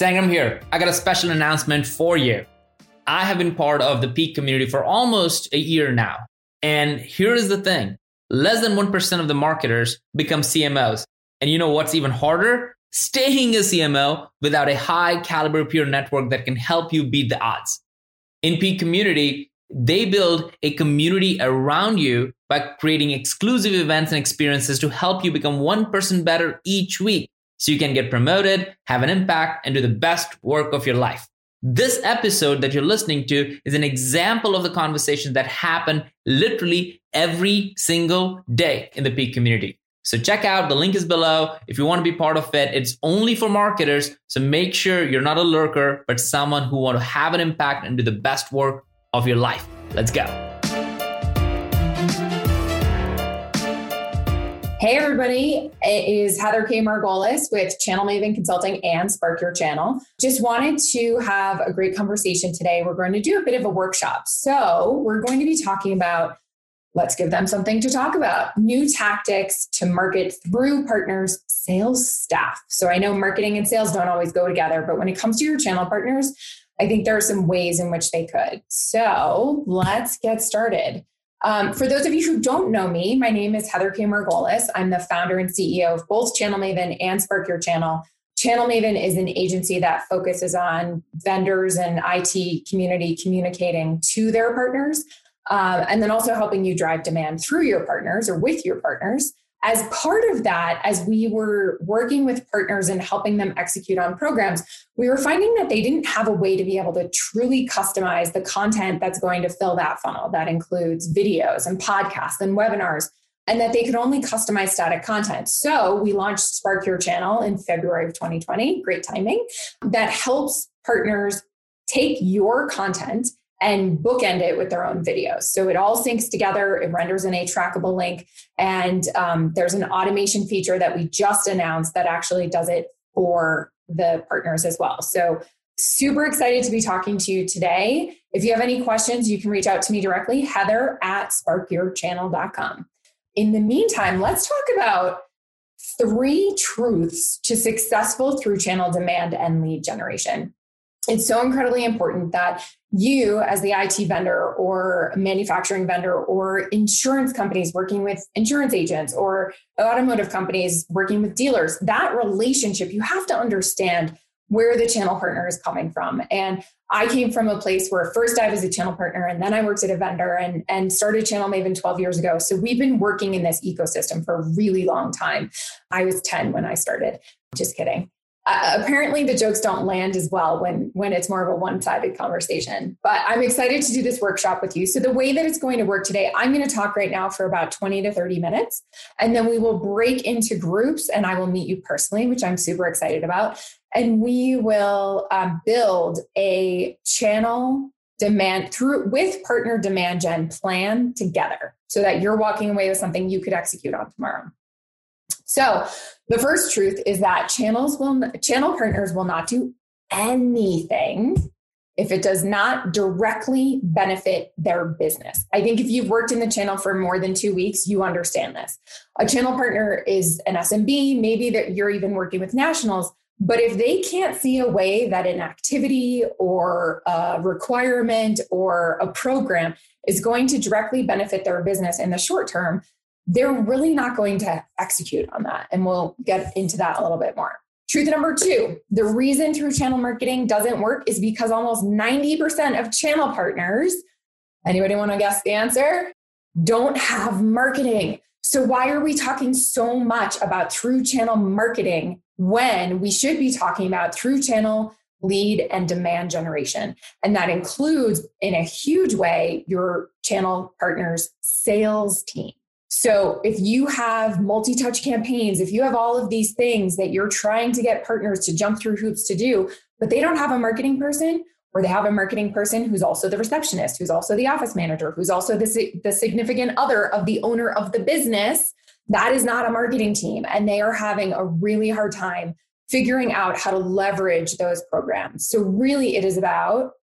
Sangram here. I got a special announcement for you. I have been part of the Peak community for almost a year now. And here is the thing less than 1% of the marketers become CMOs. And you know what's even harder? Staying a CMO without a high caliber peer network that can help you beat the odds. In Peak community, they build a community around you by creating exclusive events and experiences to help you become 1% better each week so you can get promoted, have an impact, and do the best work of your life. This episode that you're listening to is an example of the conversations that happen literally every single day in the Peak community. So check out the link is below. If you want to be part of it, it's only for marketers. So make sure you're not a lurker, but someone who want to have an impact and do the best work of your life. Let's go. Hey, everybody. It is Heather K. Margolis with Channel Maven Consulting and Spark Your Channel. Just wanted to have a great conversation today. We're going to do a bit of a workshop. So, we're going to be talking about let's give them something to talk about new tactics to market through partners' sales staff. So, I know marketing and sales don't always go together, but when it comes to your channel partners, I think there are some ways in which they could. So, let's get started. Um, for those of you who don't know me, my name is Heather K. Margolis. I'm the founder and CEO of both Channel Maven and Spark Your Channel. Channel Maven is an agency that focuses on vendors and IT community communicating to their partners, uh, and then also helping you drive demand through your partners or with your partners as part of that, as we were working with partners and helping them execute on programs, we were finding that they didn't have a way to be able to truly customize the content that's going to fill that funnel. That includes videos and podcasts and webinars, and that they could only customize static content. So we launched Spark Your Channel in February of 2020, great timing, that helps partners take your content and bookend it with their own videos. So it all syncs together. It renders in a trackable link. And um, there's an automation feature that we just announced that actually does it for the partners as well. So super excited to be talking to you today. If you have any questions, you can reach out to me directly, heather at sparkyourchannel.com. In the meantime, let's talk about three truths to successful through channel demand and lead generation it's so incredibly important that you as the IT vendor or manufacturing vendor or insurance companies working with insurance agents or automotive companies working with dealers, that relationship, you have to understand where the channel partner is coming from. And I came from a place where first I was a channel partner and then I worked at a vendor and, and started Channel Maven 12 years ago. So we've been working in this ecosystem for a really long time. I was 10 when I started. Just kidding uh, apparently the jokes don't land as well when when it's more of a one-sided conversation but i'm excited to do this workshop with you. So the way that it's going to work today i'm going to talk right now for about 20 to 30 minutes and then we will break into groups and i will meet you personally which i'm super excited about. And we will um, build a channel demand through with partner demand gen plan together so that you're walking away with something you could execute on tomorrow. So the first truth is that channels will channel partners will not do anything if it does not directly benefit their business. I think if you've worked in the channel for more than 2 weeks, you understand this. A channel partner is an SMB, maybe that you're even working with nationals, but if they can't see a way that an activity or a requirement or a program is going to directly benefit their business in the short term, they're really not going to execute on that. And we'll get into that a little bit more. Truth number two the reason through channel marketing doesn't work is because almost 90% of channel partners, anybody want to guess the answer? Don't have marketing. So, why are we talking so much about through channel marketing when we should be talking about through channel lead and demand generation? And that includes, in a huge way, your channel partner's sales team. So if you have multi touch campaigns, if you have all of these things that you're trying to get partners to jump through hoops to do, but they don't have a marketing person, or they have a marketing person who's also the receptionist, who's also the office manager, who's also the, the significant other of the owner of the business, that is not a marketing team. And they are having a really hard time figuring out how to leverage those programs. So, really, it is about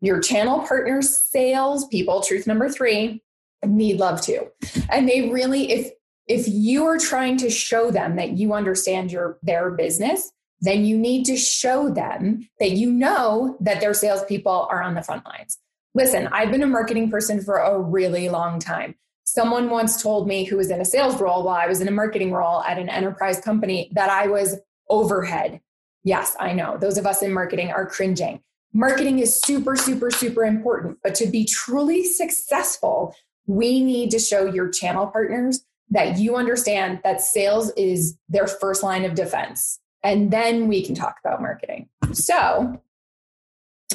your channel partners, sales people, truth number three, need love too. And they really, if if you are trying to show them that you understand your their business, then you need to show them that you know that their salespeople are on the front lines. Listen, I've been a marketing person for a really long time. Someone once told me who was in a sales role while I was in a marketing role at an enterprise company that I was overhead. Yes, I know. Those of us in marketing are cringing. Marketing is super, super, super important. But to be truly successful, we need to show your channel partners that you understand that sales is their first line of defense. And then we can talk about marketing. So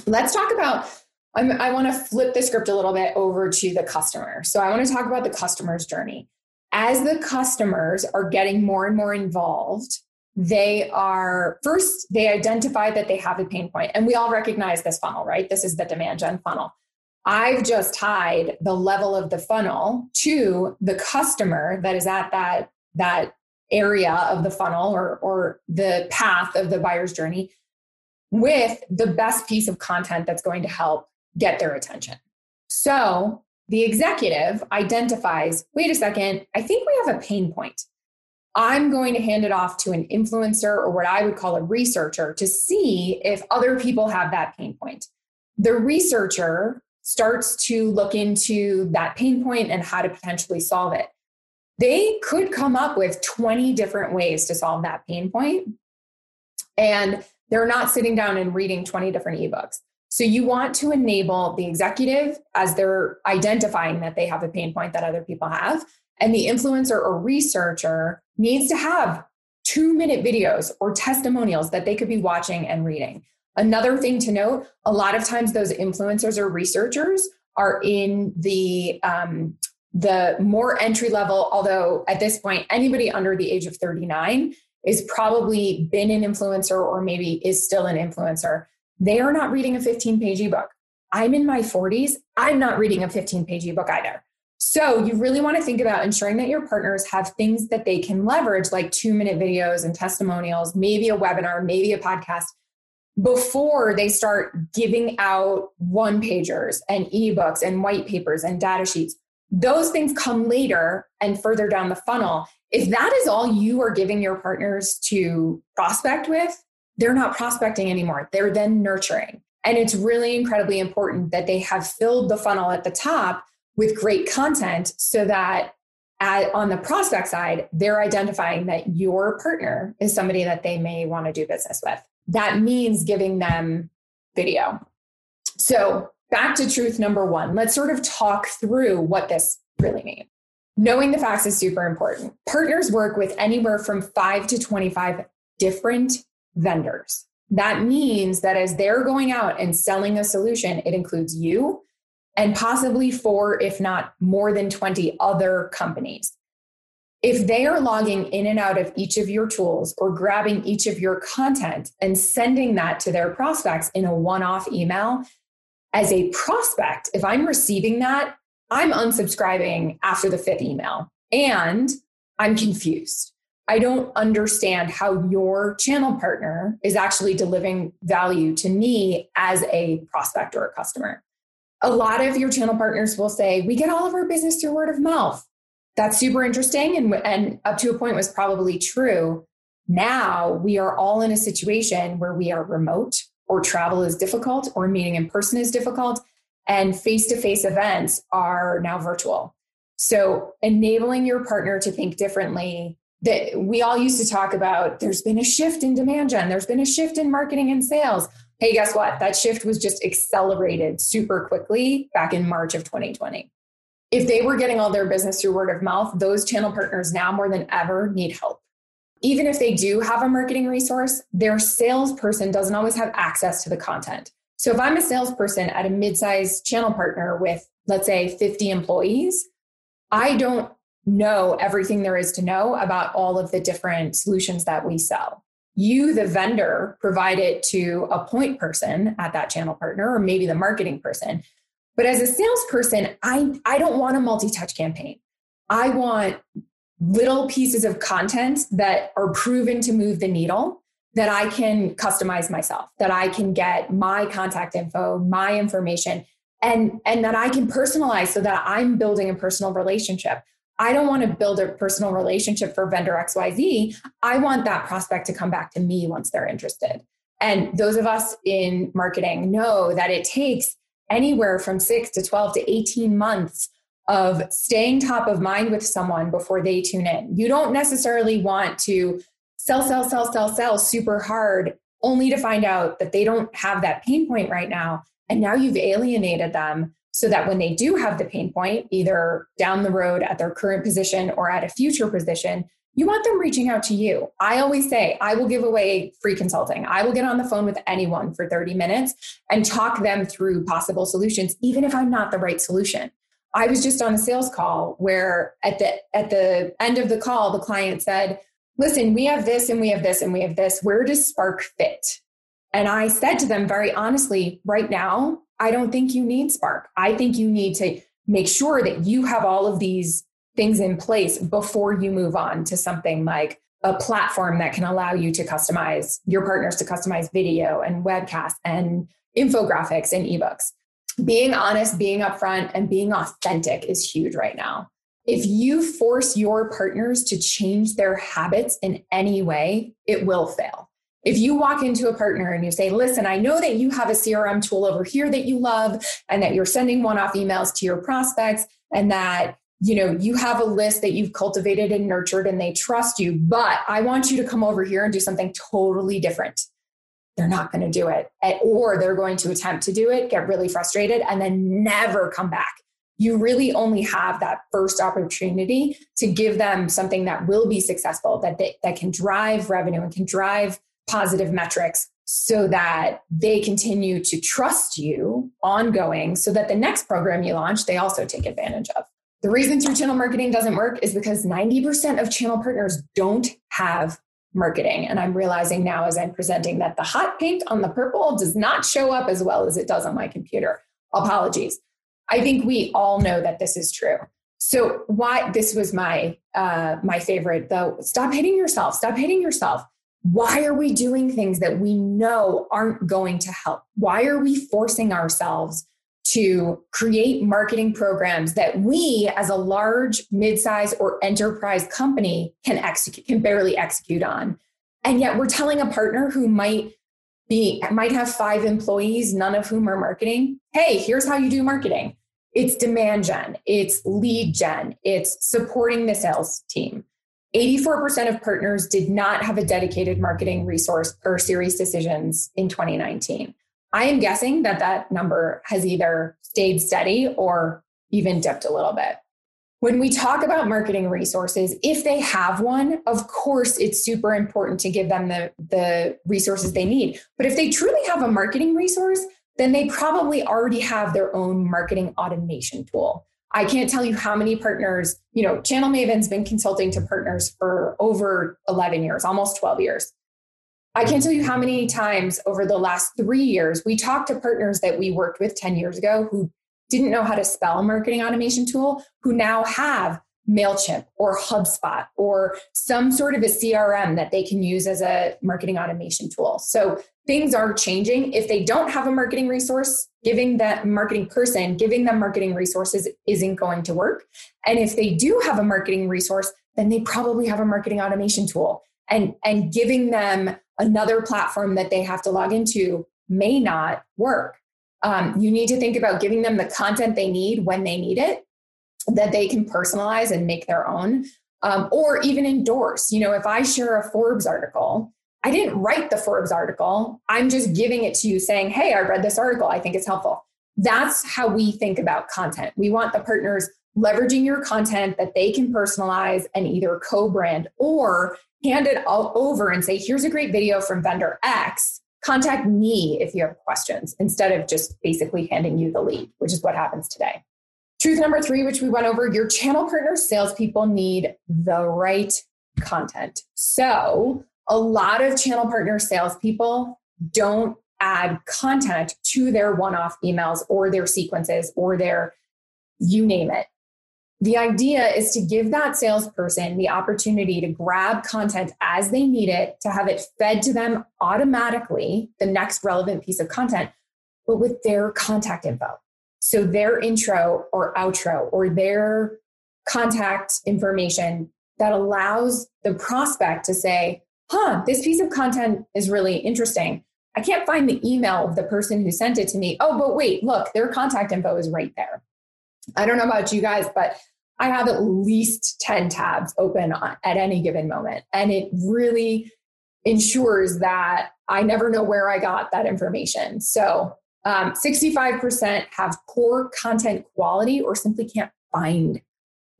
let's talk about. I'm, I want to flip the script a little bit over to the customer. So I want to talk about the customer's journey. As the customers are getting more and more involved, they are first, they identify that they have a pain point. And we all recognize this funnel, right? This is the demand gen funnel. I've just tied the level of the funnel to the customer that is at that, that area of the funnel or, or the path of the buyer's journey with the best piece of content that's going to help get their attention. So the executive identifies wait a second, I think we have a pain point. I'm going to hand it off to an influencer or what I would call a researcher to see if other people have that pain point. The researcher starts to look into that pain point and how to potentially solve it. They could come up with 20 different ways to solve that pain point. And they're not sitting down and reading 20 different ebooks. So you want to enable the executive as they're identifying that they have a pain point that other people have. And the influencer or researcher needs to have two minute videos or testimonials that they could be watching and reading another thing to note a lot of times those influencers or researchers are in the um, the more entry level, although at this point, anybody under the age of 39 is probably been an influencer or maybe is still an influencer. They are not reading a 15 page ebook. I'm in my 40s. I'm not reading a 15 page ebook either. So you really want to think about ensuring that your partners have things that they can leverage, like two minute videos and testimonials, maybe a webinar, maybe a podcast, before they start giving out one pagers and ebooks and white papers and data sheets those things come later and further down the funnel. If that is all you are giving your partners to prospect with, they're not prospecting anymore. They're then nurturing. And it's really incredibly important that they have filled the funnel at the top with great content so that at, on the prospect side, they're identifying that your partner is somebody that they may want to do business with. That means giving them video. So back to truth number one. Let's sort of talk through what this really means. Knowing the facts is super important. Partners work with anywhere from five to 25 different vendors. That means that as they're going out and selling a solution, it includes you and possibly four, if not more than 20 other companies. If they are logging in and out of each of your tools or grabbing each of your content and sending that to their prospects in a one off email, as a prospect, if I'm receiving that, I'm unsubscribing after the fifth email and I'm confused. I don't understand how your channel partner is actually delivering value to me as a prospect or a customer. A lot of your channel partners will say, We get all of our business through word of mouth. That's super interesting and, and up to a point was probably true. Now we are all in a situation where we are remote or travel is difficult or meeting in person is difficult and face-to-face events are now virtual so enabling your partner to think differently that we all used to talk about there's been a shift in demand gen there's been a shift in marketing and sales hey guess what that shift was just accelerated super quickly back in march of 2020 if they were getting all their business through word of mouth those channel partners now more than ever need help even if they do have a marketing resource, their salesperson doesn't always have access to the content. So if I'm a salesperson at a mid-sized channel partner with, let's say, 50 employees, I don't know everything there is to know about all of the different solutions that we sell. You, the vendor, provide it to a point person at that channel partner or maybe the marketing person. But as a salesperson, I, I don't want a multi touch campaign. I want little pieces of content that are proven to move the needle that I can customize myself, that I can get my contact info, my information, and, and that I can personalize so that I'm building a personal relationship. I don't want to build a personal relationship for vendor XYZ. I want that prospect to come back to me once they're interested. And those of us in marketing know that it takes anywhere from six to 12 to 18 months of staying top of mind with someone before they tune in. You don't necessarily want to sell, sell, sell, sell, sell super hard only to find out that they don't have that pain point right now. And now you've alienated them so that when they do have the pain point, either down the road at their current position or at a future position, you want them reaching out to you. I always say, I will give away free consulting. I will get on the phone with anyone for 30 minutes and talk them through possible solutions, even if I'm not the right solution. I was just on a sales call where at the at the end of the call, the client said, listen, we have this and we have this and we have this. Where does Spark fit? And I said to them very honestly, right now, I don't think you need Spark. I think you need to make sure that you have all of these things in place before you move on to something like a platform that can allow you to customize your partners to customize video and webcasts and infographics and ebooks. Being honest, being upfront, and being authentic is huge right now. If you force your partners to change their habits in any way, it will fail. If you walk into a partner and you say, listen, I know that you have a CRM tool over here that you love and that you're sending one off emails to your prospects and that you know you have a list that you've cultivated and nurtured and they trust you but i want you to come over here and do something totally different. They're not going to do it. Or they're going to attempt to do it get really frustrated and then never come back. You really only have that first opportunity to give them something that will be successful that they, that can drive revenue and can drive positive metrics so that they continue to trust you ongoing so that the next program you launch they also take advantage of the reason through channel marketing doesn't work is because 90% of channel partners don't have marketing and i'm realizing now as i'm presenting that the hot pink on the purple does not show up as well as it does on my computer apologies I think we all know that this is true. So why this was my uh, my favorite though. Stop hitting yourself. Stop hitting yourself. Why are we doing things that we know aren't going to help? Why are we forcing ourselves to create marketing programs that we, as a large, midsize, or enterprise company, can execute, can barely execute on? And yet, we're telling a partner who might be might have five employees, none of whom are marketing. Hey, here's how you do marketing. It's demand gen, it's lead gen, it's supporting the sales team. 84% of partners did not have a dedicated marketing resource or SiriusDecisions in 2019. I am guessing that that number has either stayed steady or even dipped a little bit. When we talk about marketing resources, if they have one, of course, it's super important to give them the, the resources they need. But if they truly have a marketing resource, then they probably already have their own marketing automation tool. I can't tell you how many partners, you know, Channel Maven's been consulting to partners for over 11 years, almost 12 years. I can't tell you how many times over the last three years we talked to partners that we worked with 10 years ago who didn't know how to spell a marketing automation tool who now have MailChimp or HubSpot or some sort of a CRM that they can use as a marketing automation tool. So things are changing. If they don't have a marketing resource, giving that marketing person, giving them marketing resources isn't going to work. And if they do have a marketing resource, then they probably have a marketing automation tool. And, and giving them another platform that they have to log into may not work. Um, you need to think about giving them the content they need when they need it, that they can personalize and make their own, um, or even endorse. You know, if I share a Forbes article, I didn't write the Forbes article. I'm just giving it to you saying, hey, I read this article. I think it's helpful. That's how we think about content. We want the partners leveraging your content that they can personalize and either co brand or hand it all over and say, here's a great video from vendor X contact me if you have questions instead of just basically handing you the lead, which is what happens today. Truth number three, which we went over your channel partner salespeople need the right content. So, a lot of channel partner salespeople don't add content to their one off emails or their sequences or their you name it. The idea is to give that salesperson the opportunity to grab content as they need it, to have it fed to them automatically, the next relevant piece of content, but with their contact info. So their intro or outro or their contact information that allows the prospect to say, huh, this piece of content is really interesting. I can't find the email of the person who sent it to me. Oh, but wait, look, their contact info is right there. I don't know about you guys, but I have at least 10 tabs open at any given moment. And it really ensures that I never know where I got that information. So um, 65% have poor content quality or simply can't find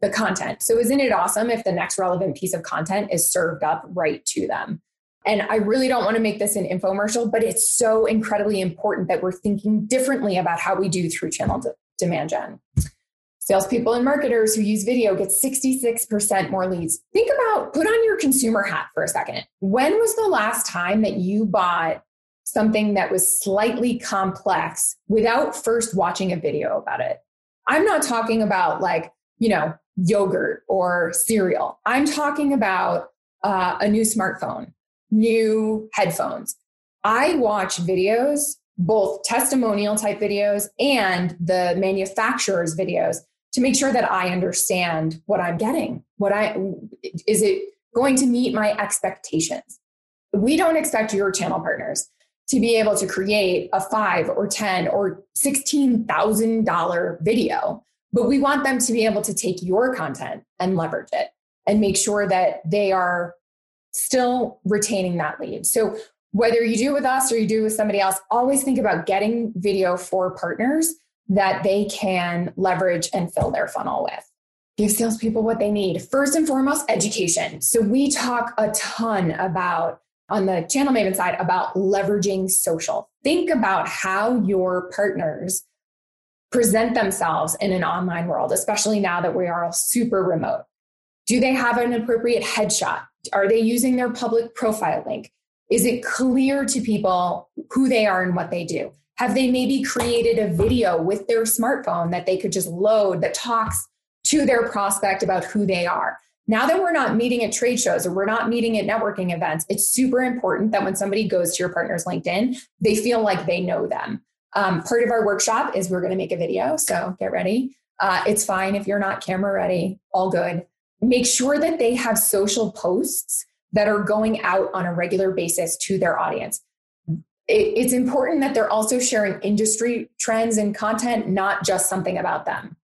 the content. So, isn't it awesome if the next relevant piece of content is served up right to them? And I really don't want to make this an infomercial, but it's so incredibly important that we're thinking differently about how we do through channel de- demand gen. Salespeople and marketers who use video get 66% more leads. Think about, put on your consumer hat for a second. When was the last time that you bought something that was slightly complex without first watching a video about it? I'm not talking about like, you know, yogurt or cereal. I'm talking about uh, a new smartphone, new headphones. I watch videos, both testimonial type videos and the manufacturer's videos to make sure that I understand what I'm getting. What I is it going to meet my expectations? We don't expect your channel partners to be able to create a five or 10 or $16,000 video but we want them to be able to take your content and leverage it and make sure that they are still retaining that lead. So whether you do it with us or you do it with somebody else, always think about getting video for partners that they can leverage and fill their funnel with. Give salespeople what they need. First and foremost, education. So we talk a ton about on the channel maven side about leveraging social. Think about how your partners present themselves in an online world, especially now that we are all super remote? Do they have an appropriate headshot? Are they using their public profile link? Is it clear to people who they are and what they do? Have they maybe created a video with their smartphone that they could just load that talks to their prospect about who they are? Now that we're not meeting at trade shows or we're not meeting at networking events, it's super important that when somebody goes to your partner's LinkedIn, they feel like they know them. Um, part of our workshop is we're going to make a video, so get ready. Uh, it's fine if you're not camera ready, all good. Make sure that they have social posts that are going out on a regular basis to their audience. It, it's important that they're also sharing industry trends and content, not just something about them.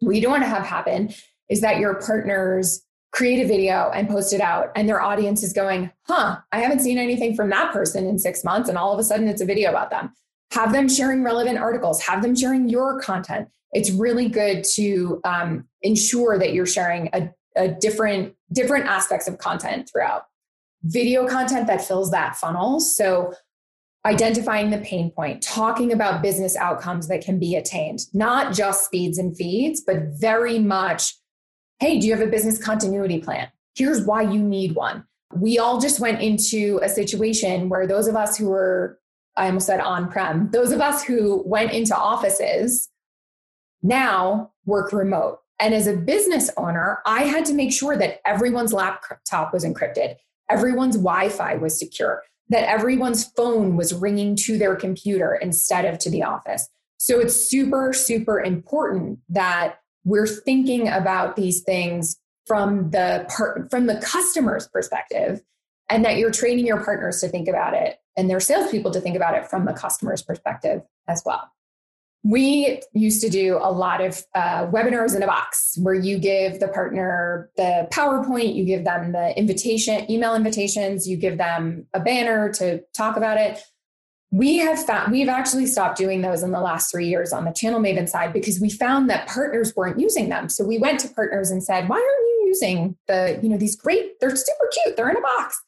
What you don't want to have happen is that your partners create a video and post it out, and their audience is going, huh, I haven't seen anything from that person in six months. And all of a sudden, it's a video about them have them sharing relevant articles, have them sharing your content. It's really good to um, ensure that you're sharing a, a different different aspects of content throughout. Video content that fills that funnel. So identifying the pain point, talking about business outcomes that can be attained, not just speeds and feeds, but very much, hey, do you have a business continuity plan? Here's why you need one. We all just went into a situation where those of us who were I almost said on prem. Those of us who went into offices now work remote. And as a business owner, I had to make sure that everyone's laptop was encrypted, everyone's Wi Fi was secure, that everyone's phone was ringing to their computer instead of to the office. So it's super, super important that we're thinking about these things from the part, from the customer's perspective and that you're training your partners to think about it and their salespeople to think about it from the customer's perspective as well. We used to do a lot of uh, webinars in a box where you give the partner the PowerPoint, you give them the invitation, email invitations, you give them a banner to talk about it. We have found we've actually stopped doing those in the last three years on the Channel Maven side because we found that partners weren't using them. So we went to partners and said, "Why aren't you using the you know these great? They're super cute. They're in a box."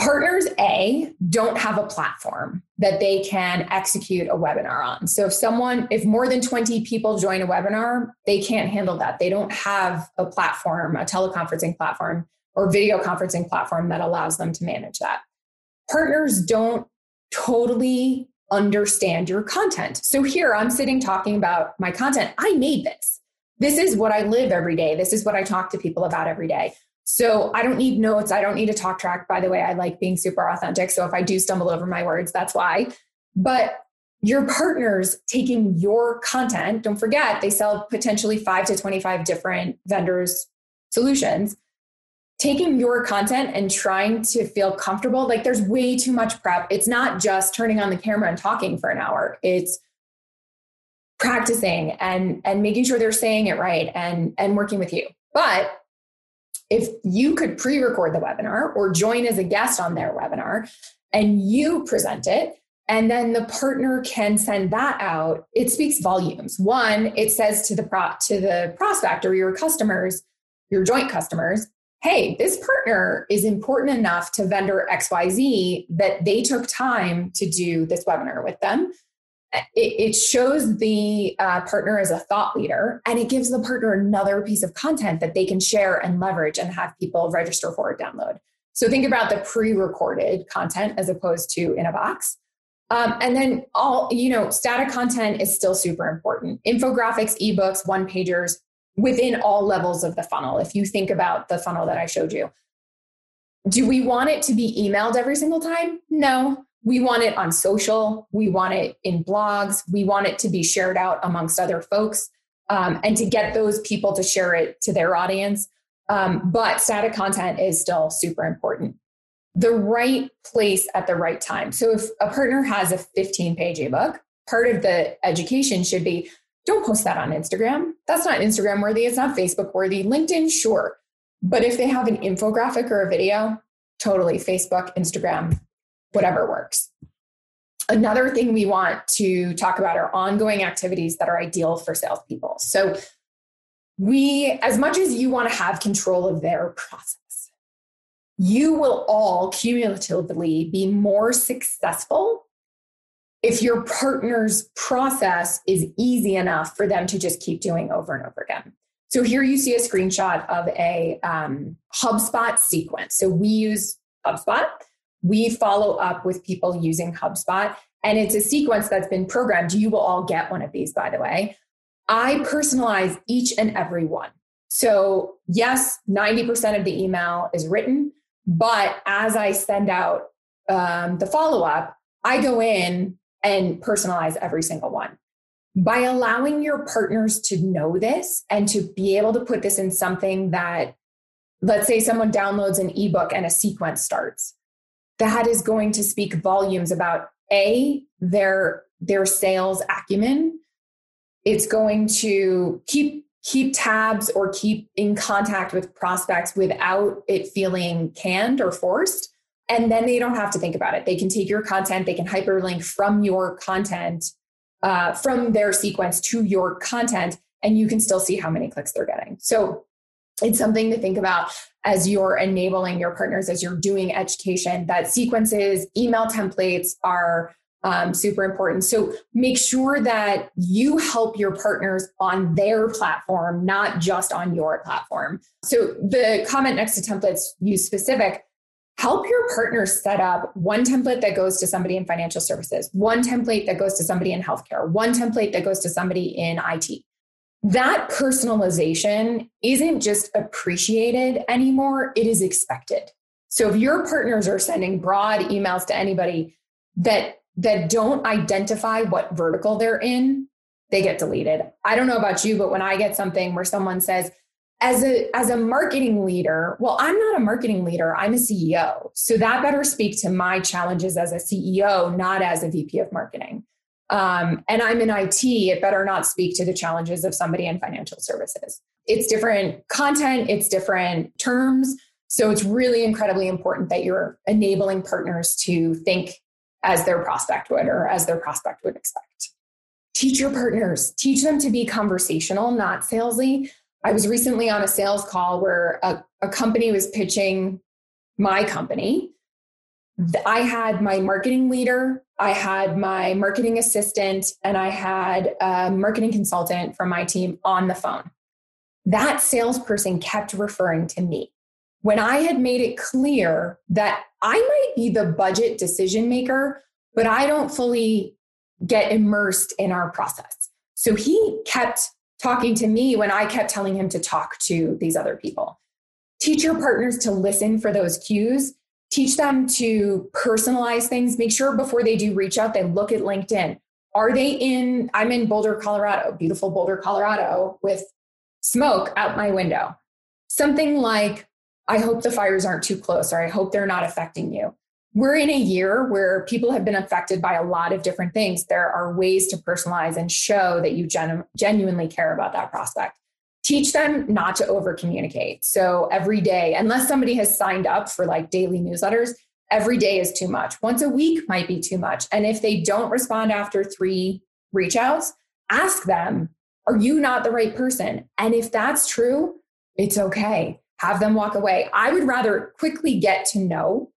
Partners A don't have a platform that they can execute a webinar on. So if someone, if more than 20 people join a webinar, they can't handle that. They don't have a platform, a teleconferencing platform or video conferencing platform that allows them to manage that. Partners don't totally understand your content. So here I'm sitting talking about my content. I made this. This is what I live every day. This is what I talk to people about every day. So I don't need notes. I don't need a talk track. By the way, I like being super authentic. So if I do stumble over my words, that's why. But your partners taking your content, don't forget, they sell potentially five to 25 different vendors' solutions. Taking your content and trying to feel comfortable, like there's way too much prep. It's not just turning on the camera and talking for an hour. It's practicing and and making sure they're saying it right and and working with you. But if you could pre record the webinar or join as a guest on their webinar and you present it, and then the partner can send that out, it speaks volumes. One, it says to the pro- to the prospect or your customers, your joint customers, hey, this partner is important enough to vendor XYZ that they took time to do this webinar with them it, shows the uh, partner as a thought leader and it gives the partner another piece of content that they can share and leverage and have people register for or download. So think about the pre-recorded content as opposed to in a box. Um, and then all, you know, static content is still super important. Infographics, ebooks, one pagers within all levels of the funnel. If you think about the funnel that I showed you, do we want it to be emailed every single time? No we want it on social. We want it in blogs. We want it to be shared out amongst other folks um, and to get those people to share it to their audience. Um, but static content is still super important. The right place at the right time. So if a partner has a 15 page ebook part of the education should be don't post that on instagram. That's not instagram worthy. It's not facebook worthy. Linkedin sure. But if they have an infographic or a video totally facebook instagram whatever works. Another thing we want to talk about are ongoing activities that are ideal for salespeople. So, we, as much as you want to have control of their process, you will all cumulatively be more successful if your partner's process is easy enough for them to just keep doing over and over again. So here you see a screenshot of a um, HubSpot sequence. So we use HubSpot we follow up with people using HubSpot. And it's a sequence that's been programmed. You will all get one of these, by the way. I personalize each and every one. So, yes, 90% of the email is written, but as I send out um, the follow up, I go in and personalize every single one. By allowing your partners to know this and to be able to put this in something that, let's say someone downloads an ebook and a sequence starts, that is going to speak volumes about a their their sales acumen. It's going to keep keep tabs or keep in contact with prospects without it feeling canned or forced. And then they don't have to think about it. They can take your content they can hyperlink from your content uh, from their sequence to your content and you can still see how many clicks they're getting. So it's something to think about as you're enabling your partners as you're doing education that sequences email templates are um, super important. So make sure that you help your partners on their platform not just on your platform. So the comment next to templates use specific help your partner set up one template that goes to somebody in financial services one template that goes to somebody in healthcare one template that goes to somebody in IT that personalization isn't just appreciated anymore, it is expected. So if your partners are sending broad emails to anybody that that don't identify what vertical they're in, they get deleted. I don't know about you, but when I get something where someone says as a as a marketing leader, well, I'm not a marketing leader, I'm a CEO. So that better speak to my challenges as a CEO, not as a VP of marketing um, and I'm in IT, it better not speak to the challenges of somebody in financial services. It's different content, it's different terms. So it's really incredibly important that you're enabling partners to think as their prospect would or as their prospect would expect. Teach your partners, teach them to be conversational, not salesy. I was recently on a sales call where a, a company was pitching my company I had my marketing leader, I had my marketing assistant, and I had a marketing consultant from my team on the phone. That salesperson kept referring to me. When I had made it clear that I might be the budget decision maker, but I don't fully get immersed in our process. So he kept talking to me when I kept telling him to talk to these other people. Teach your partners to listen for those cues. Teach them to personalize things. Make sure before they do reach out, they look at LinkedIn. Are they in? I'm in Boulder, Colorado, beautiful Boulder, Colorado, with smoke out my window. Something like, I hope the fires aren't too close, or I hope they're not affecting you we're in a year where people have been affected by a lot of different things. There are ways to personalize and show that you genu- genuinely care about that prospect. Teach them not to over communicate. So every day, unless somebody has signed up for like daily newsletters, every day is too much. Once a week might be too much. And if they don't respond after three reach outs, ask them, are you not the right person? And if that's true, it's okay. Have them walk away. I would rather quickly get to know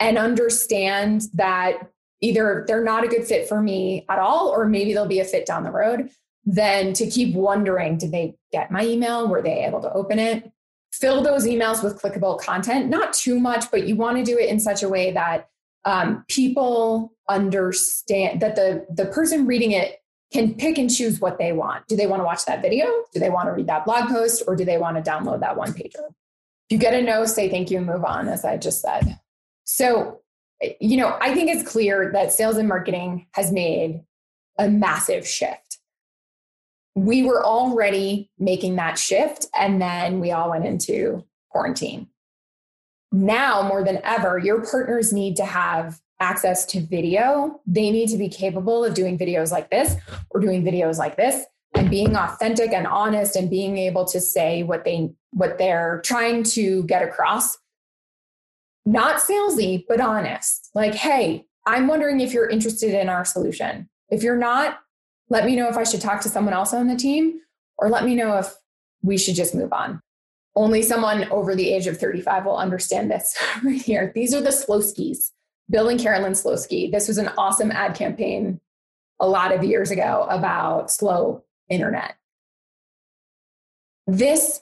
and understand that either they're not a good fit for me at all, or maybe they'll be a fit down the road, than to keep wondering did they get my email? Were they able to open it? Fill those emails with clickable content, not too much, but you want to do it in such a way that um, people understand that the, the person reading it can pick and choose what they want. Do they want to watch that video? Do they want to read that blog post? Or do they want to download that one pager? If you get a no, say thank you and move on, as I just said. So, you know, I think it's clear that sales and marketing has made a massive shift. We were already making that shift, and then we all went into quarantine. Now, more than ever, your partners need to have access to video. They need to be capable of doing videos like this or doing videos like this and being authentic and honest and being able to say what they what they're trying to get across not salesy, but honest. Like, hey, I'm wondering if you're interested in our solution. If you're not, let me know if I should talk to someone else on the team, or let me know if we should just move on. Only someone over the age of 35 will understand this right here. These are the Slowskis, Bill and Carolyn Slowski. This was an awesome ad campaign a lot of years ago about slow internet. This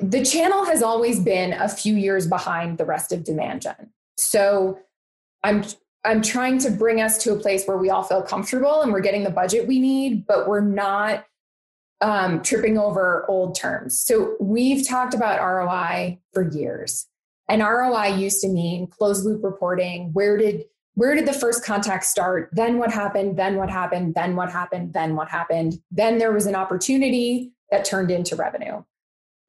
the channel has always been a few years behind the rest of demand gen. So I'm I'm trying to bring us to a place where we all feel comfortable and we're getting the budget we need, but we're not um, tripping over old terms. So we've talked about ROI for years, and ROI used to mean closed loop reporting. Where did where did the first contact start? Then what happened? Then what happened? Then what happened? Then what happened? Then there was an opportunity that turned into revenue.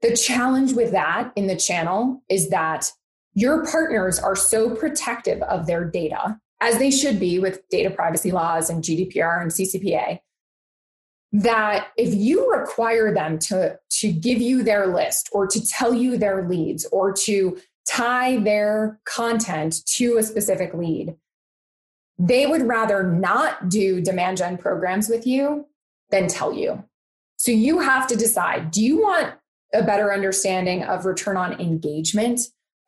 The challenge with that in the channel is that your partners are so protective of their data, as they should be with data privacy laws and GDPR and CCPA, that if you require them to, to give you their list or to tell you their leads or to tie their content to a specific lead, they would rather not do demand gen programs with you than tell you. So you have to decide do you want a better understanding of return on engagement.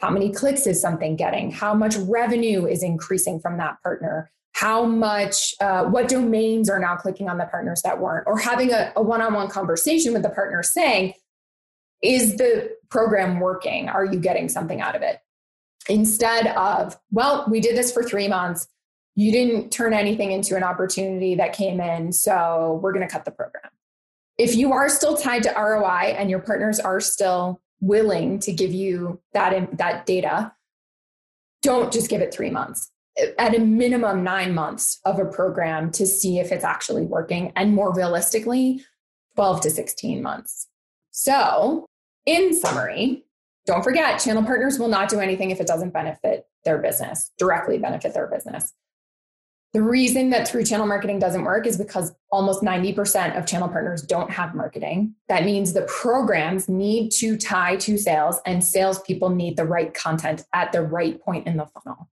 How many clicks is something getting? How much revenue is increasing from that partner? How much, uh, what domains are now clicking on the partners that weren't? Or having a one on one conversation with the partner saying, is the program working? Are you getting something out of it? Instead of, well, we did this for three months. You didn't turn anything into an opportunity that came in. So we're going to cut the program if you are still tied to ROI and your partners are still willing to give you that that data, don't just give it 3 months. At a minimum 9 months of a program to see if it's actually working and more realistically 12 to 16 months. So, in summary, don't forget channel partners will not do anything if it doesn't benefit their business, directly benefit their business. The reason that through channel marketing doesn't work is because almost 90% of channel partners don't have marketing. That means the programs need to tie to sales, and salespeople need the right content at the right point in the funnel.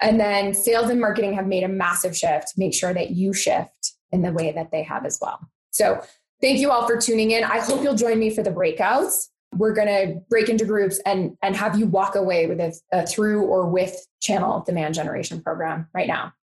And then sales and marketing have made a massive shift. Make sure that you shift in the way that they have as well. So, thank you all for tuning in. I hope you'll join me for the breakouts. we're going to break into groups and and have you walk away with a, a through or with channel demand generation program right now.